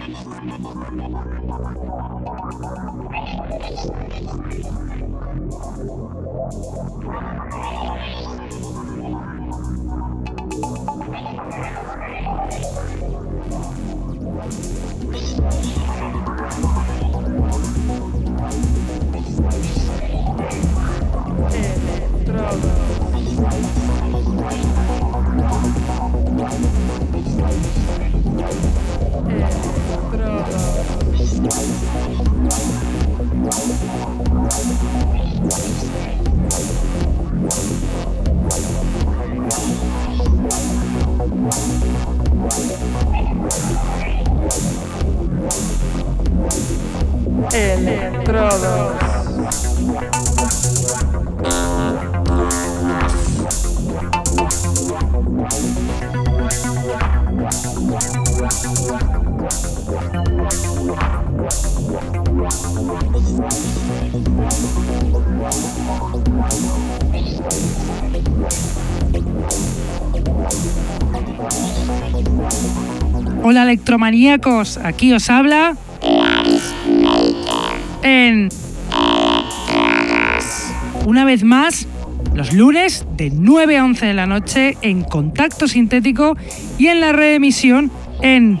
Estrada. Electrodos. Electromaníacos, aquí os habla en una vez más los lunes de 9 a 11 de la noche en Contacto Sintético y en la reemisión en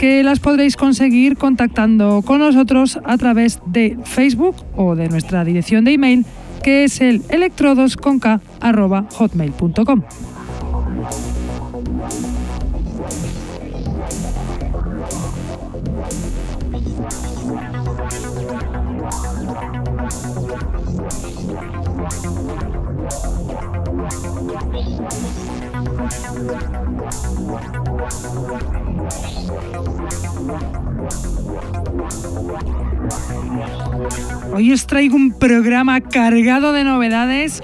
que las podréis conseguir contactando con nosotros a través de Facebook o de nuestra dirección de email que es el electrodosconk.hotmail.com. Hoy os traigo un programa cargado de novedades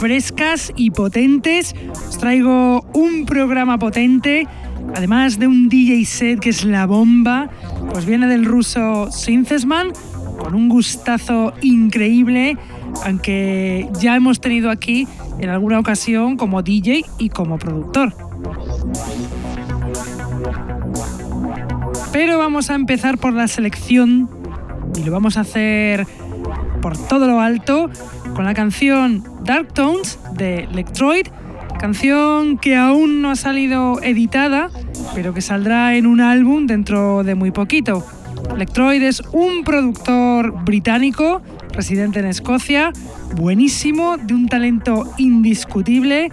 frescas y potentes. Os traigo un programa potente, además de un DJ set que es la bomba. Pues viene del ruso Synthesman, con un gustazo increíble, aunque ya hemos tenido aquí en alguna ocasión como DJ y como productor. Pero vamos a empezar por la selección y lo vamos a hacer por todo lo alto con la canción Dark Tones de Electroid, canción que aún no ha salido editada, pero que saldrá en un álbum dentro de muy poquito. Electroid es un productor británico residente en Escocia, buenísimo, de un talento indiscutible,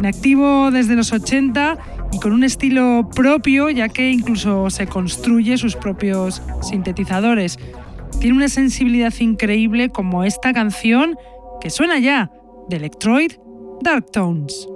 en activo desde los 80 y con un estilo propio, ya que incluso se construye sus propios sintetizadores. Tiene una sensibilidad increíble como esta canción que suena ya de Electroid Dark Tones.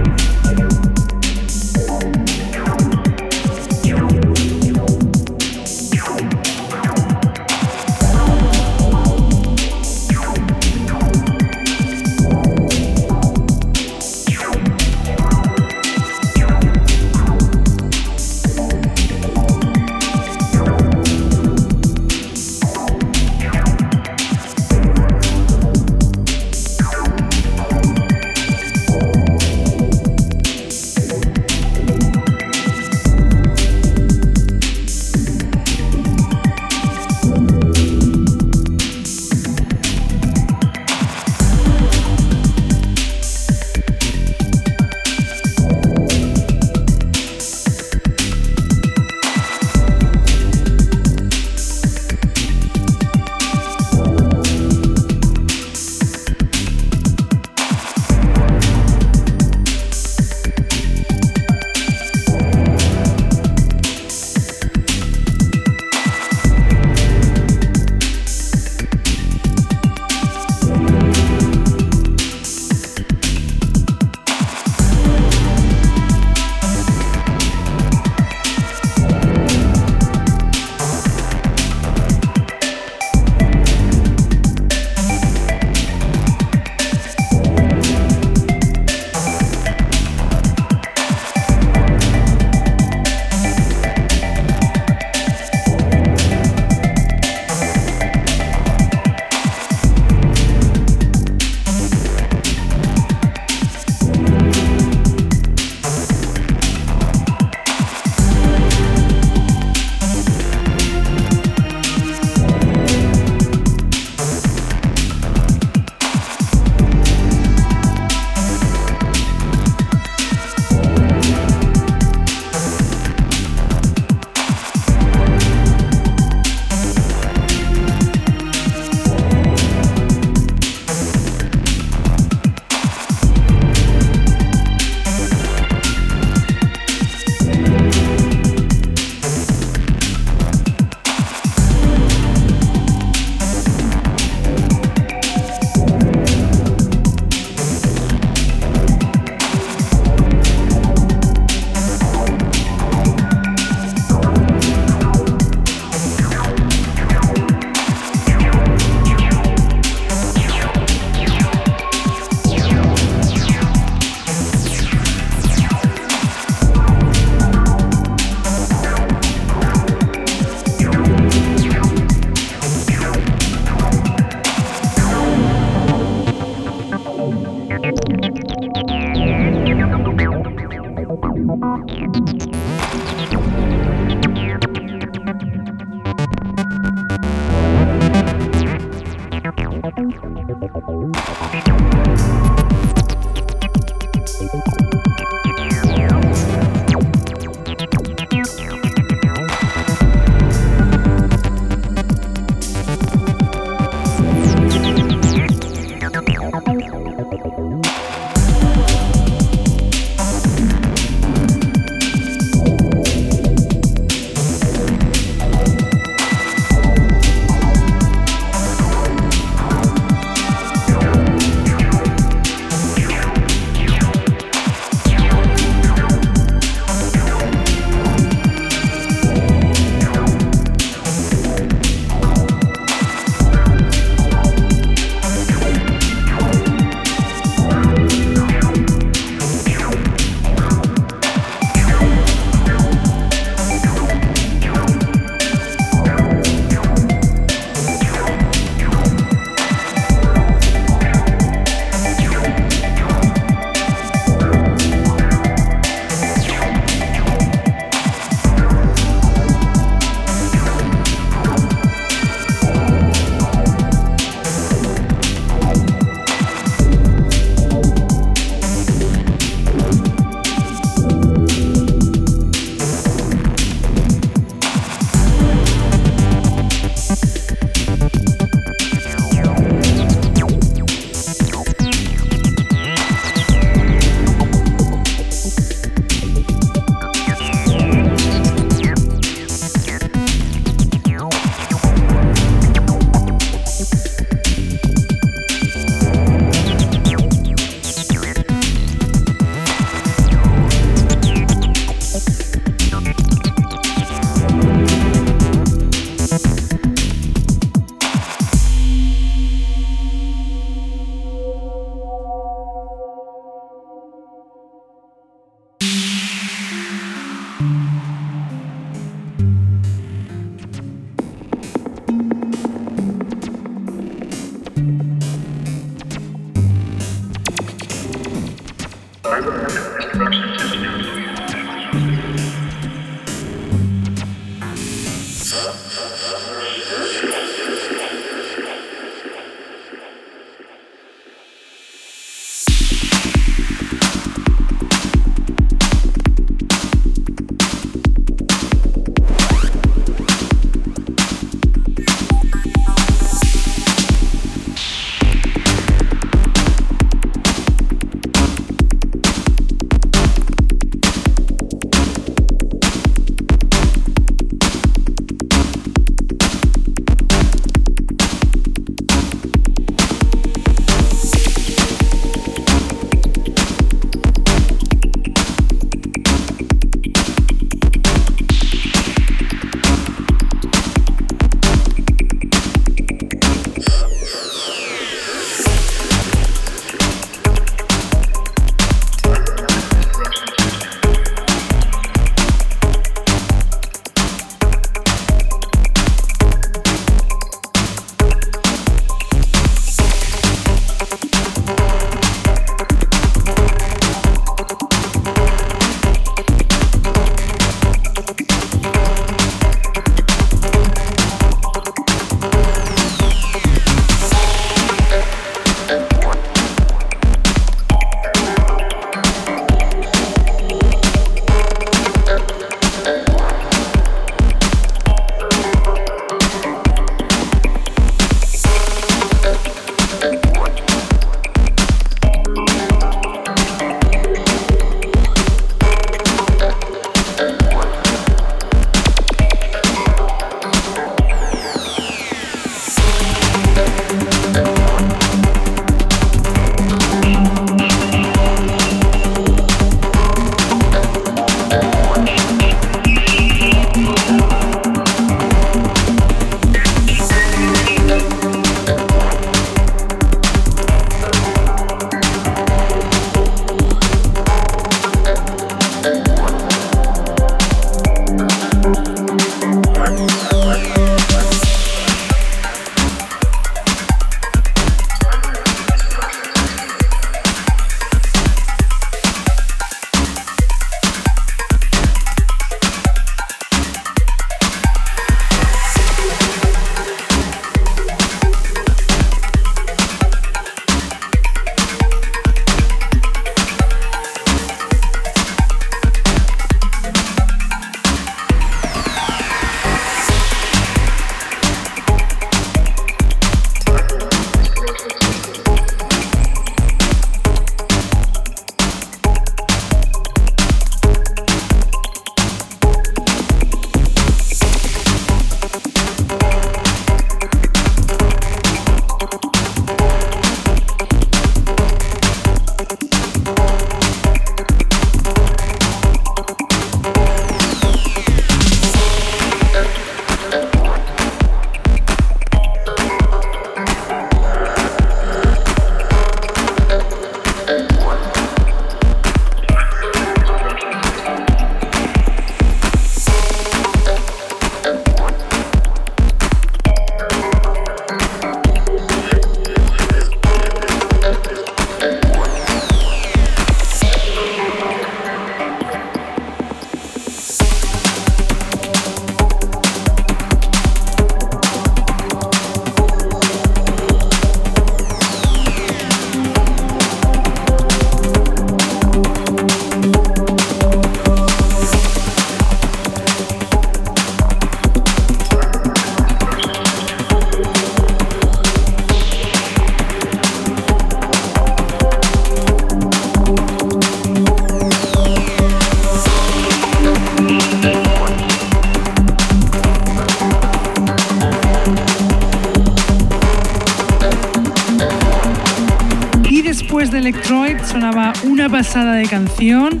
Pasada de canción,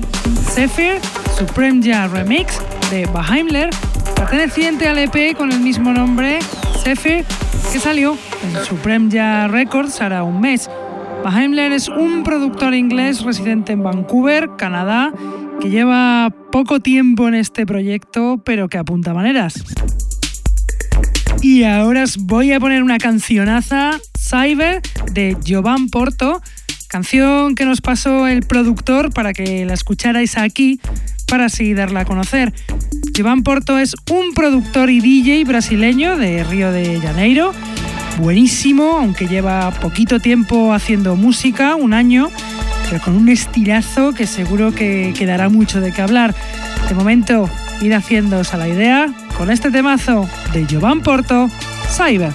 Zephyr Supreme Jazz Remix de Baheimler, perteneciente al EP con el mismo nombre, Zephyr, que salió en Supreme Jazz Records hará un mes. Baheimler es un productor inglés residente en Vancouver, Canadá, que lleva poco tiempo en este proyecto, pero que apunta maneras. Y ahora os voy a poner una cancionaza, Cyber, de Jovan Porto, Canción que nos pasó el productor para que la escucharais aquí para así darla a conocer. Jovan Porto es un productor y DJ brasileño de Río de Janeiro. Buenísimo, aunque lleva poquito tiempo haciendo música, un año, pero con un estilazo que seguro que quedará mucho de qué hablar. De momento, ir haciéndose a la idea con este temazo de Jovan Porto, Cyber.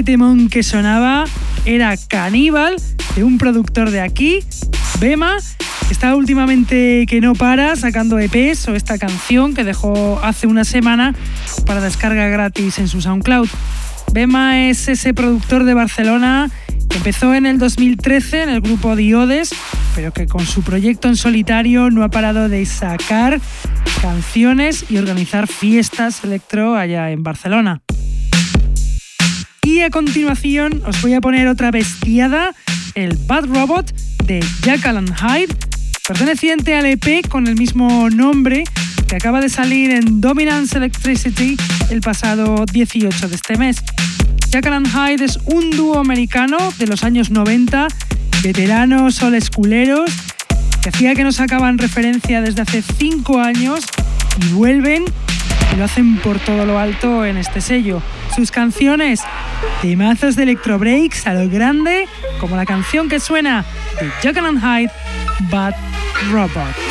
Este temón que sonaba era Caníbal, de un productor de aquí, Bema, está últimamente que no para sacando EPs o esta canción que dejó hace una semana para descarga gratis en su SoundCloud. Bema es ese productor de Barcelona que empezó en el 2013 en el grupo Diodes, pero que con su proyecto en solitario no ha parado de sacar canciones y organizar fiestas electro allá en Barcelona. A continuación os voy a poner otra bestiada, el Bad Robot de Jackal and Hyde, perteneciente al EP con el mismo nombre que acaba de salir en Dominance Electricity el pasado 18 de este mes. Jackal and Hyde es un dúo americano de los años 90, veteranos esculeros, que hacía que nos sacaban referencia desde hace 5 años y vuelven y lo hacen por todo lo alto en este sello. Sus canciones, temazos de electro breaks a lo grande, como la canción que suena de Jekyll and Hyde, Bad Robot.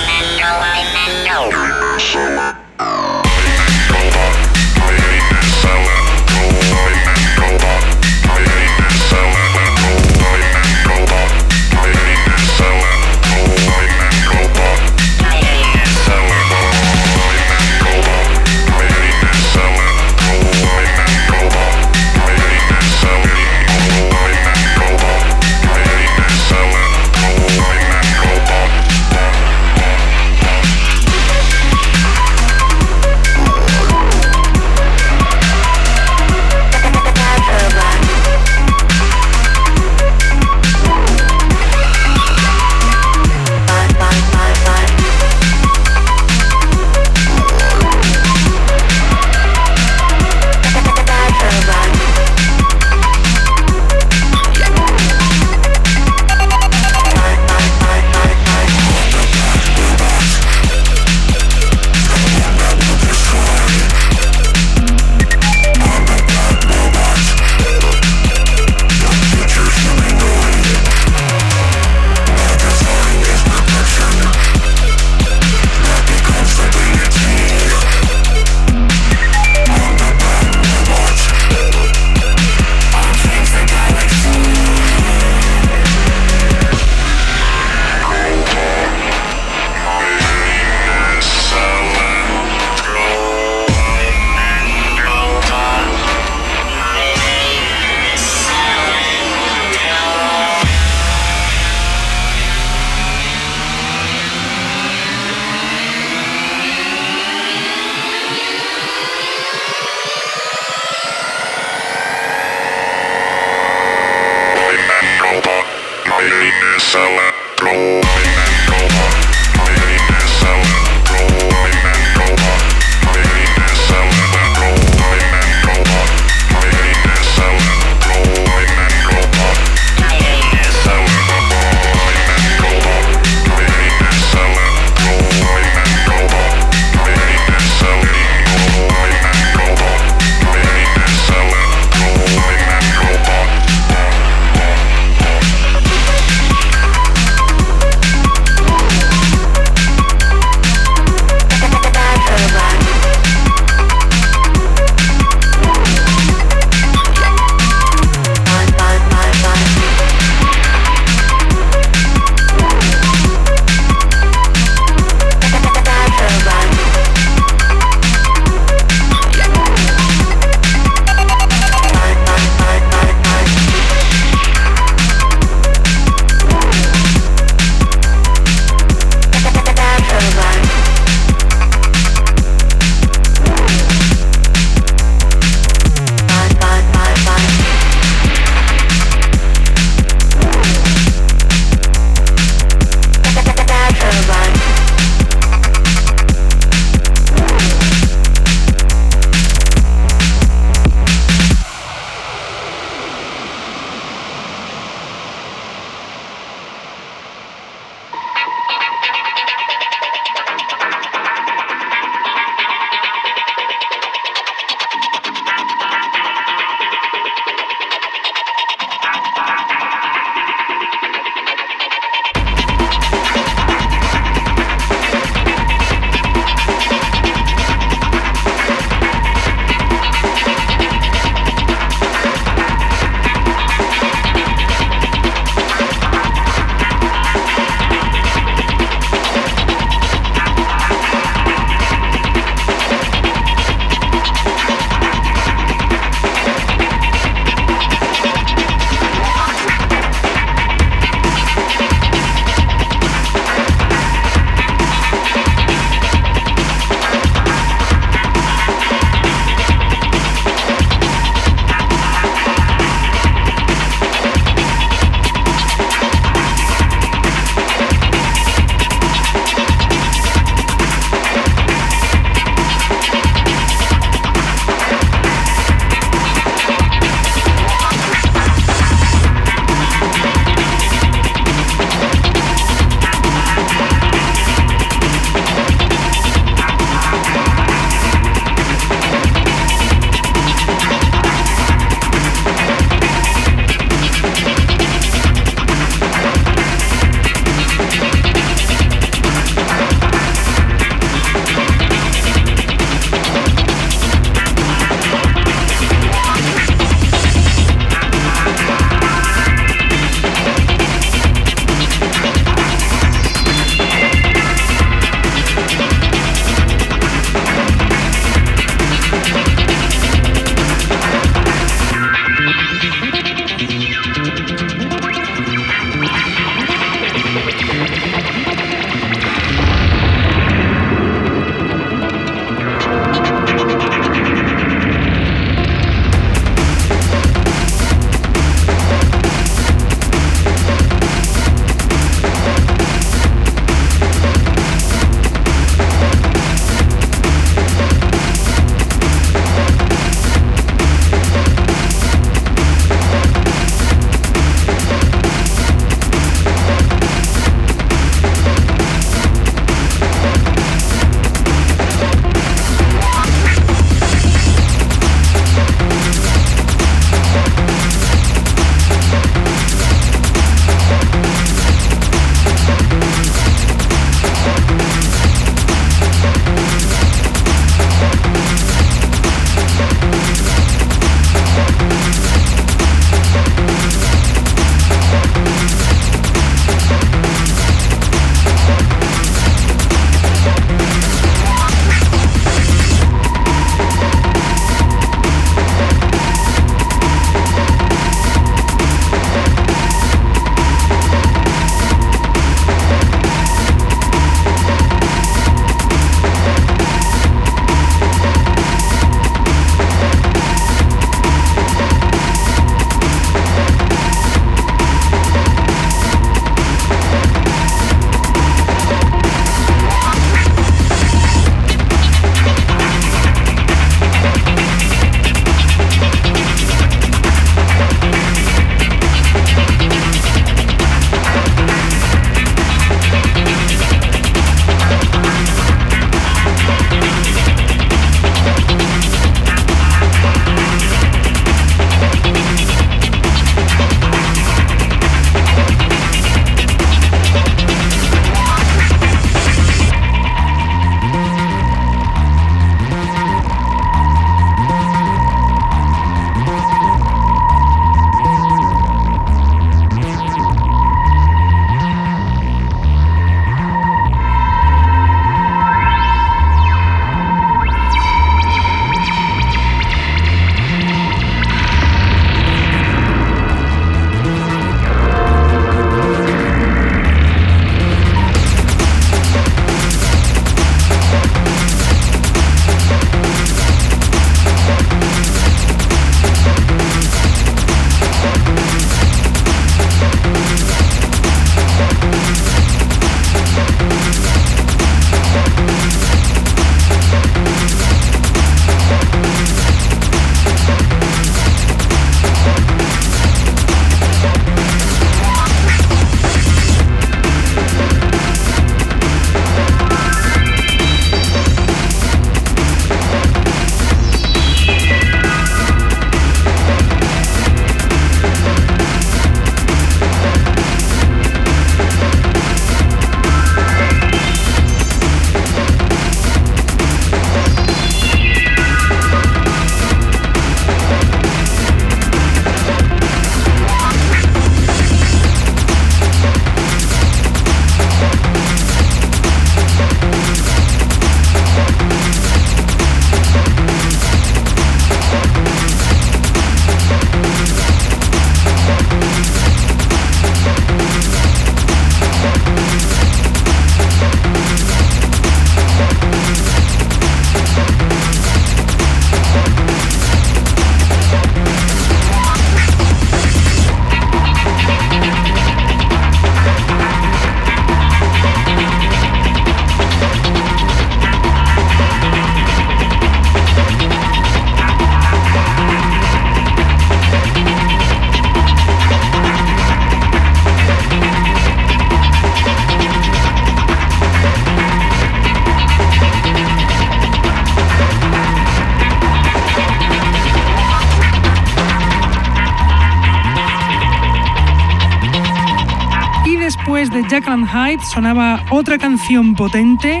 Jackland Heights sonaba otra canción potente,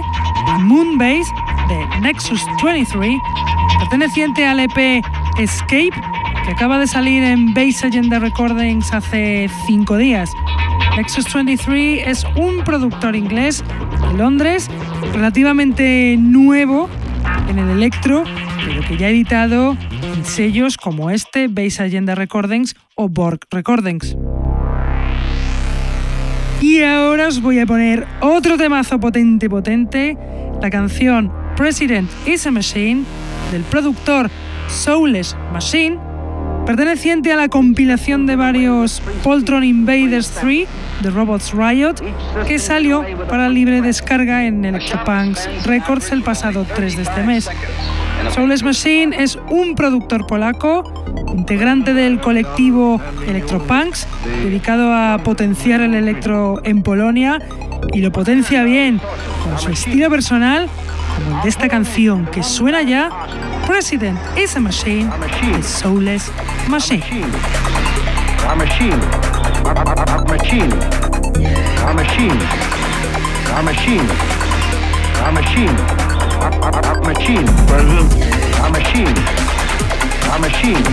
Moonbase, de Nexus 23, perteneciente al EP Escape, que acaba de salir en Bass Agenda Recordings hace 5 días. Nexus 23 es un productor inglés de Londres, relativamente nuevo en el electro, pero que ya ha editado en sellos como este, Bass Agenda Recordings o Borg Recordings. Y ahora os voy a poner otro temazo potente, potente, la canción President is a Machine del productor Soulless Machine, perteneciente a la compilación de varios Poltron Invaders 3 de Robots Riot, que salió para libre descarga en Electropunks Records el pasado 3 de este mes. Soulless Machine es un productor polaco, integrante del colectivo Electropunks, dedicado a potenciar el electro en Polonia y lo potencia bien con su estilo personal, como el de esta canción que suena ya, President is a Machine, a Soulless Machine. A machine. A machine. A machine. A machine. A machine. a machine. A machine. A machine.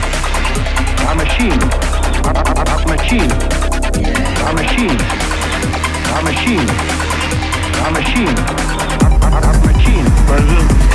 A machine. A machine. A machine. A machine. A machine. Brazil.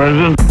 President.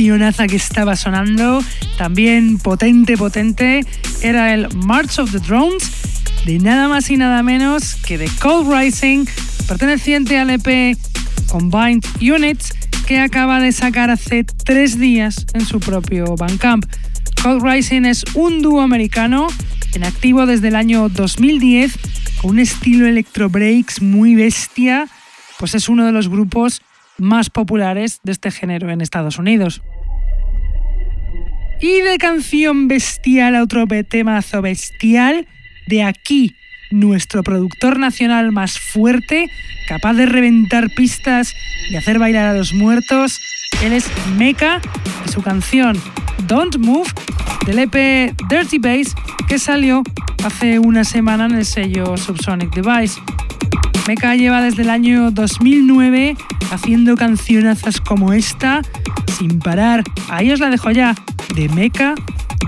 Cancionaza que estaba sonando, también potente, potente, era el March of the Drones de nada más y nada menos que de Cold Rising, perteneciente al EP Combined Units, que acaba de sacar hace tres días en su propio Bandcamp. Cold Rising es un dúo americano en activo desde el año 2010 con un estilo electro breaks muy bestia, pues es uno de los grupos más populares de este género en Estados Unidos. Y de canción bestial a otro temazo bestial, de aquí nuestro productor nacional más fuerte, capaz de reventar pistas y hacer bailar a los muertos. Él es Mecha y su canción Don't Move del EP Dirty Bass que salió hace una semana en el sello Subsonic Device. Mecha lleva desde el año 2009 haciendo cancionazas como esta sin parar. Ahí os la dejo ya, de Mecha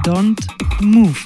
Don't Move.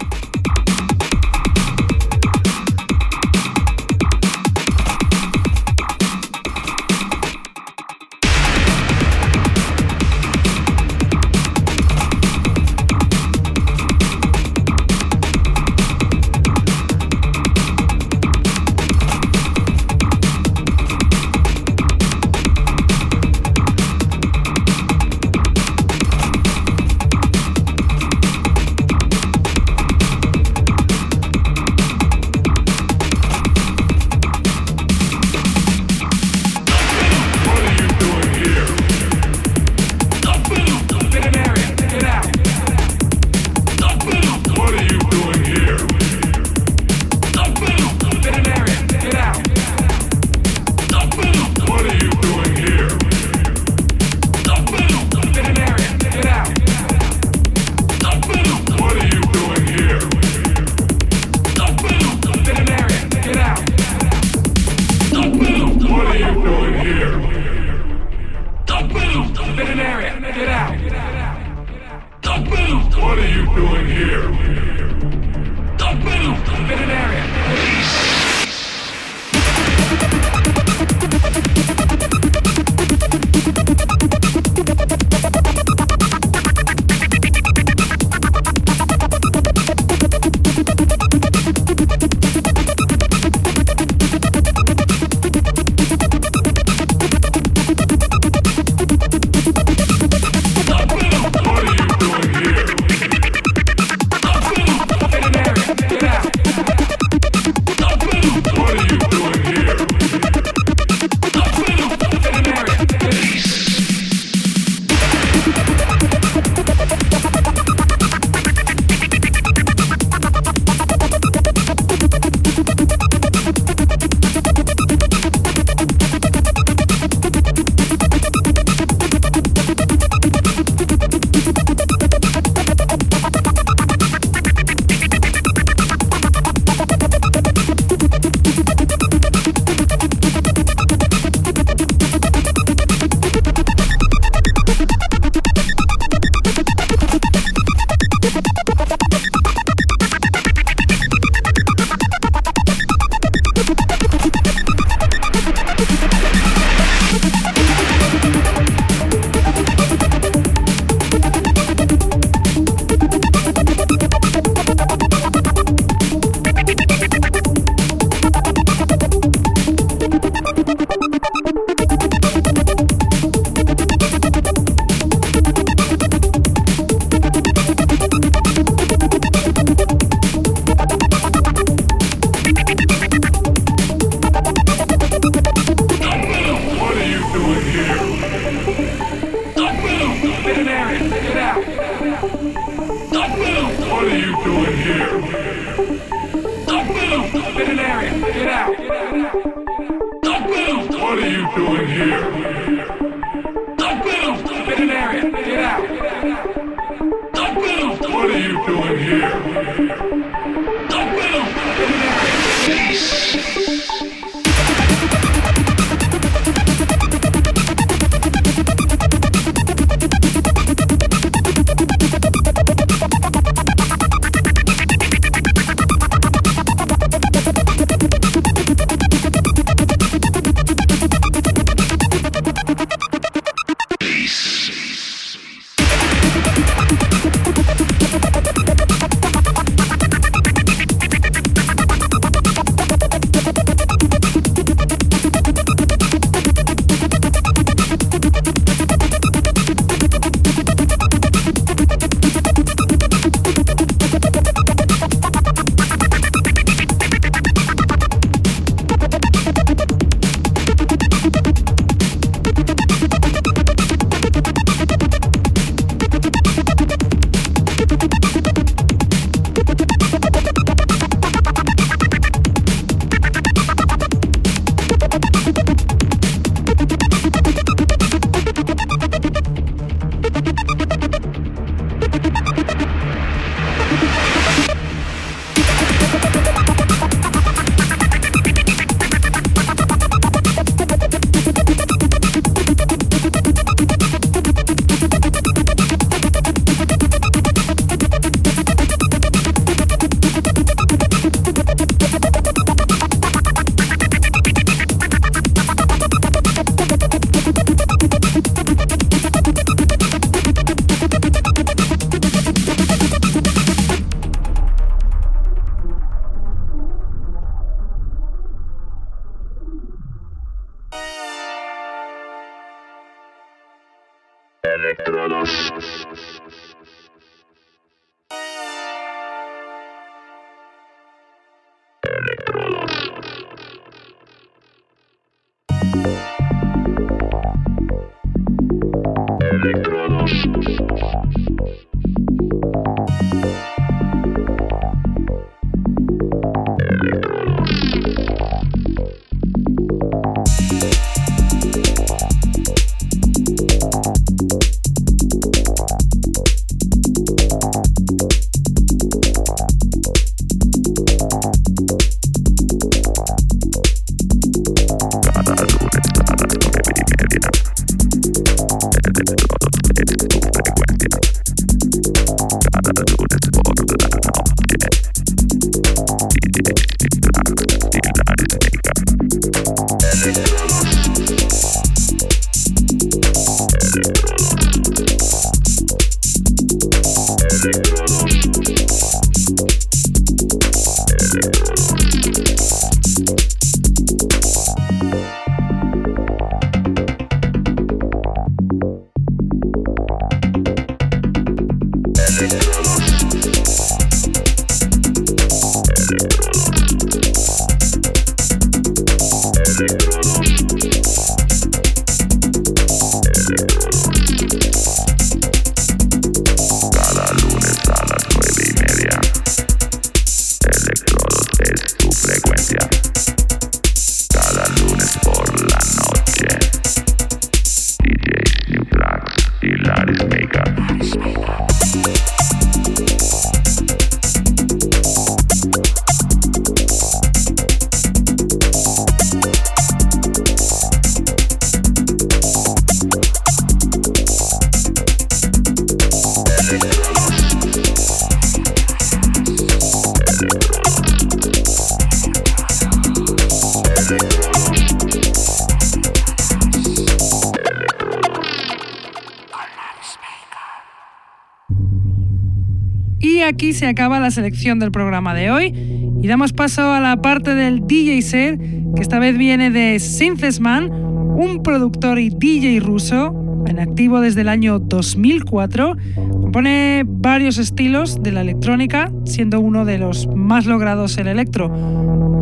La selección del programa de hoy y damos paso a la parte del DJ set, que esta vez viene de Synthesman, un productor y DJ ruso en activo desde el año 2004. Compone varios estilos de la electrónica, siendo uno de los más logrados el electro.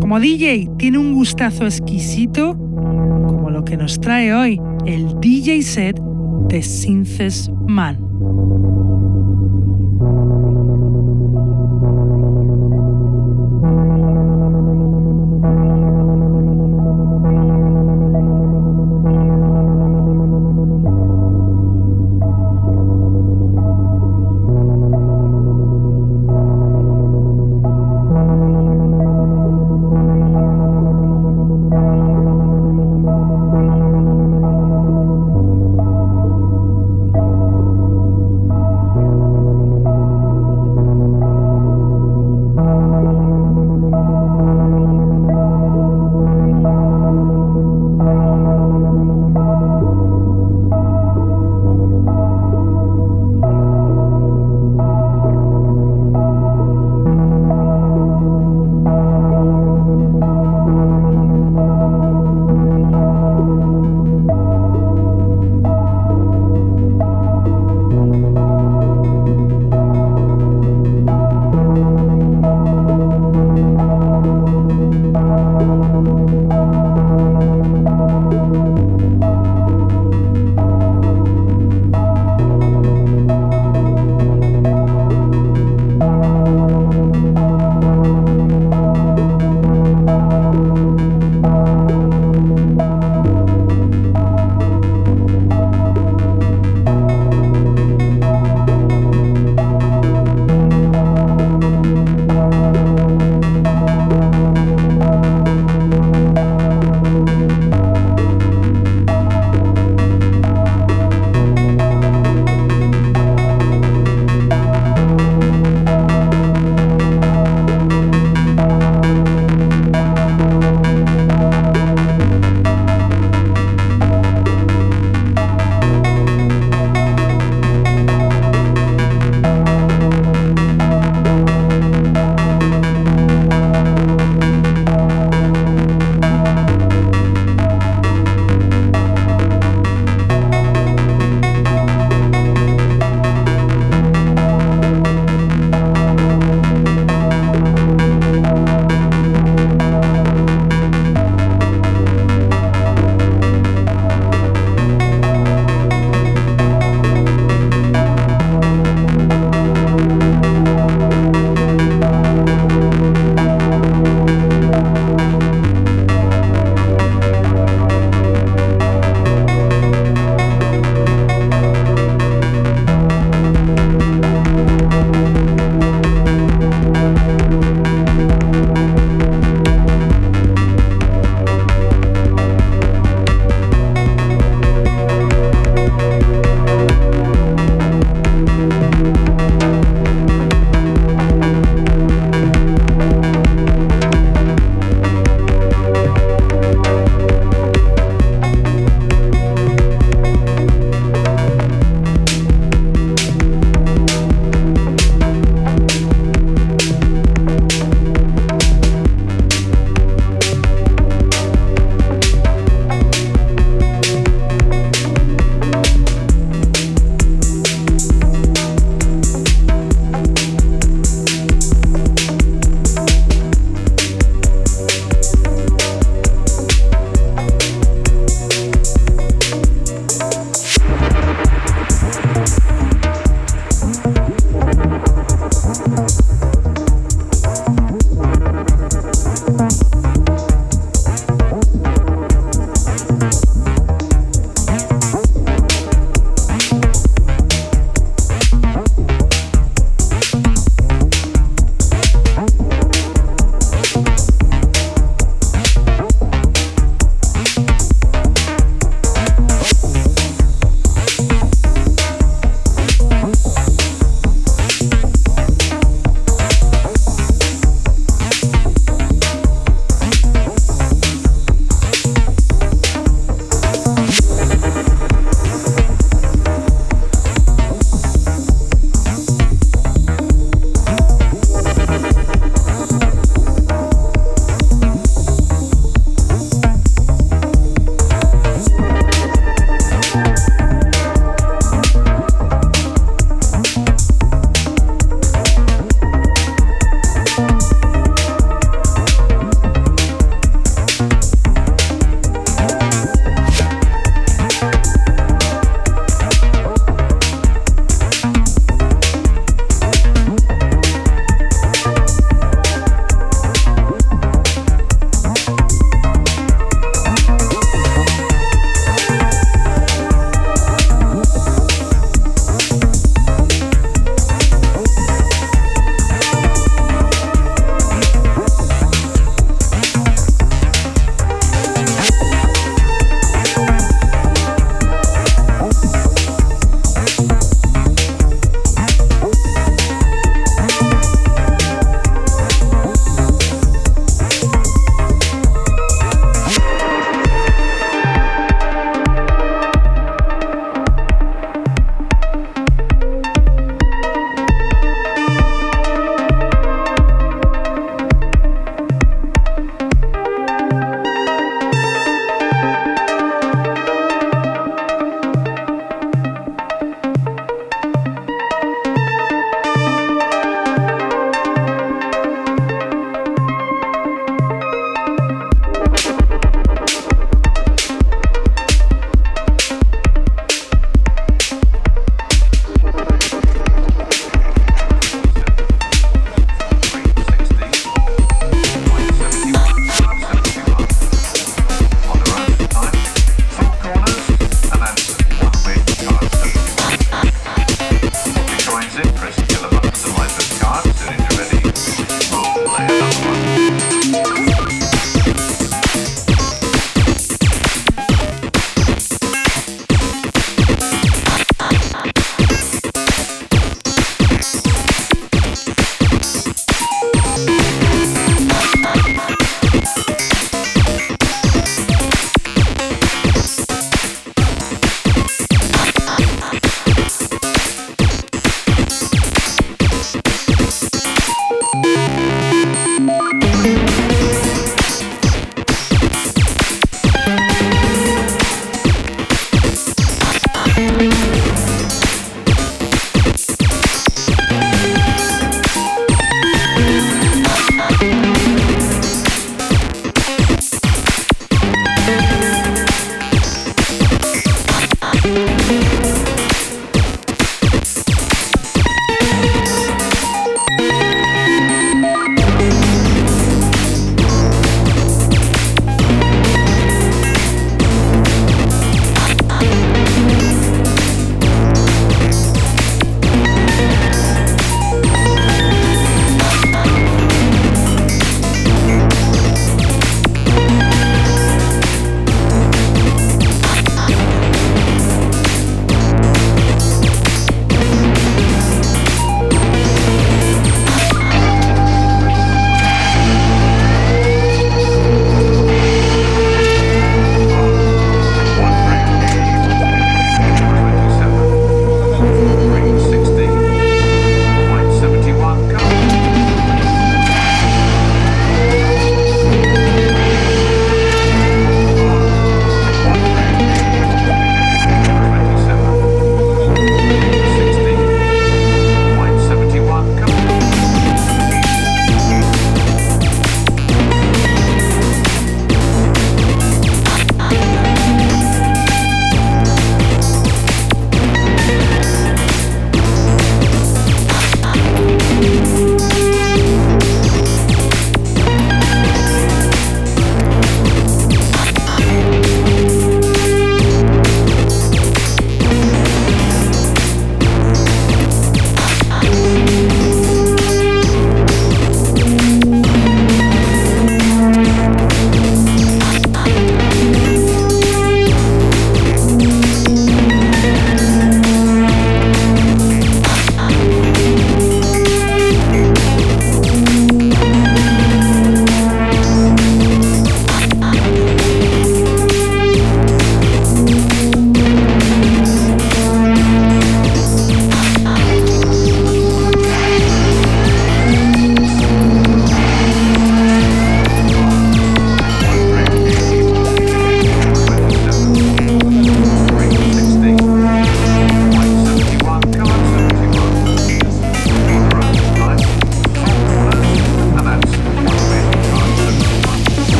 Como DJ tiene un gustazo exquisito, como lo que nos trae hoy el DJ set de Synthesman.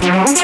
Thank.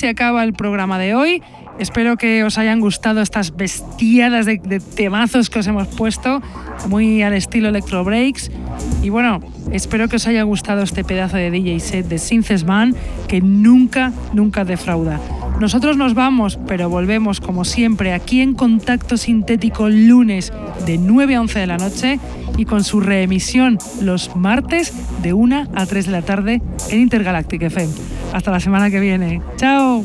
Se acaba el programa de hoy. Espero que os hayan gustado estas bestiadas de, temazos que os hemos puesto, muy al estilo Electro Breaks. Y bueno, espero que os haya gustado este pedazo de DJ set de Synthesis Man que nunca, nunca defrauda. Nosotros nos vamos, pero volvemos como siempre aquí en Contacto Sintético lunes de 9 a 11 de la noche y con su reemisión los martes de 1 a 3 de la tarde en Intergalactic FM. Hasta la semana que viene. ¡Chao!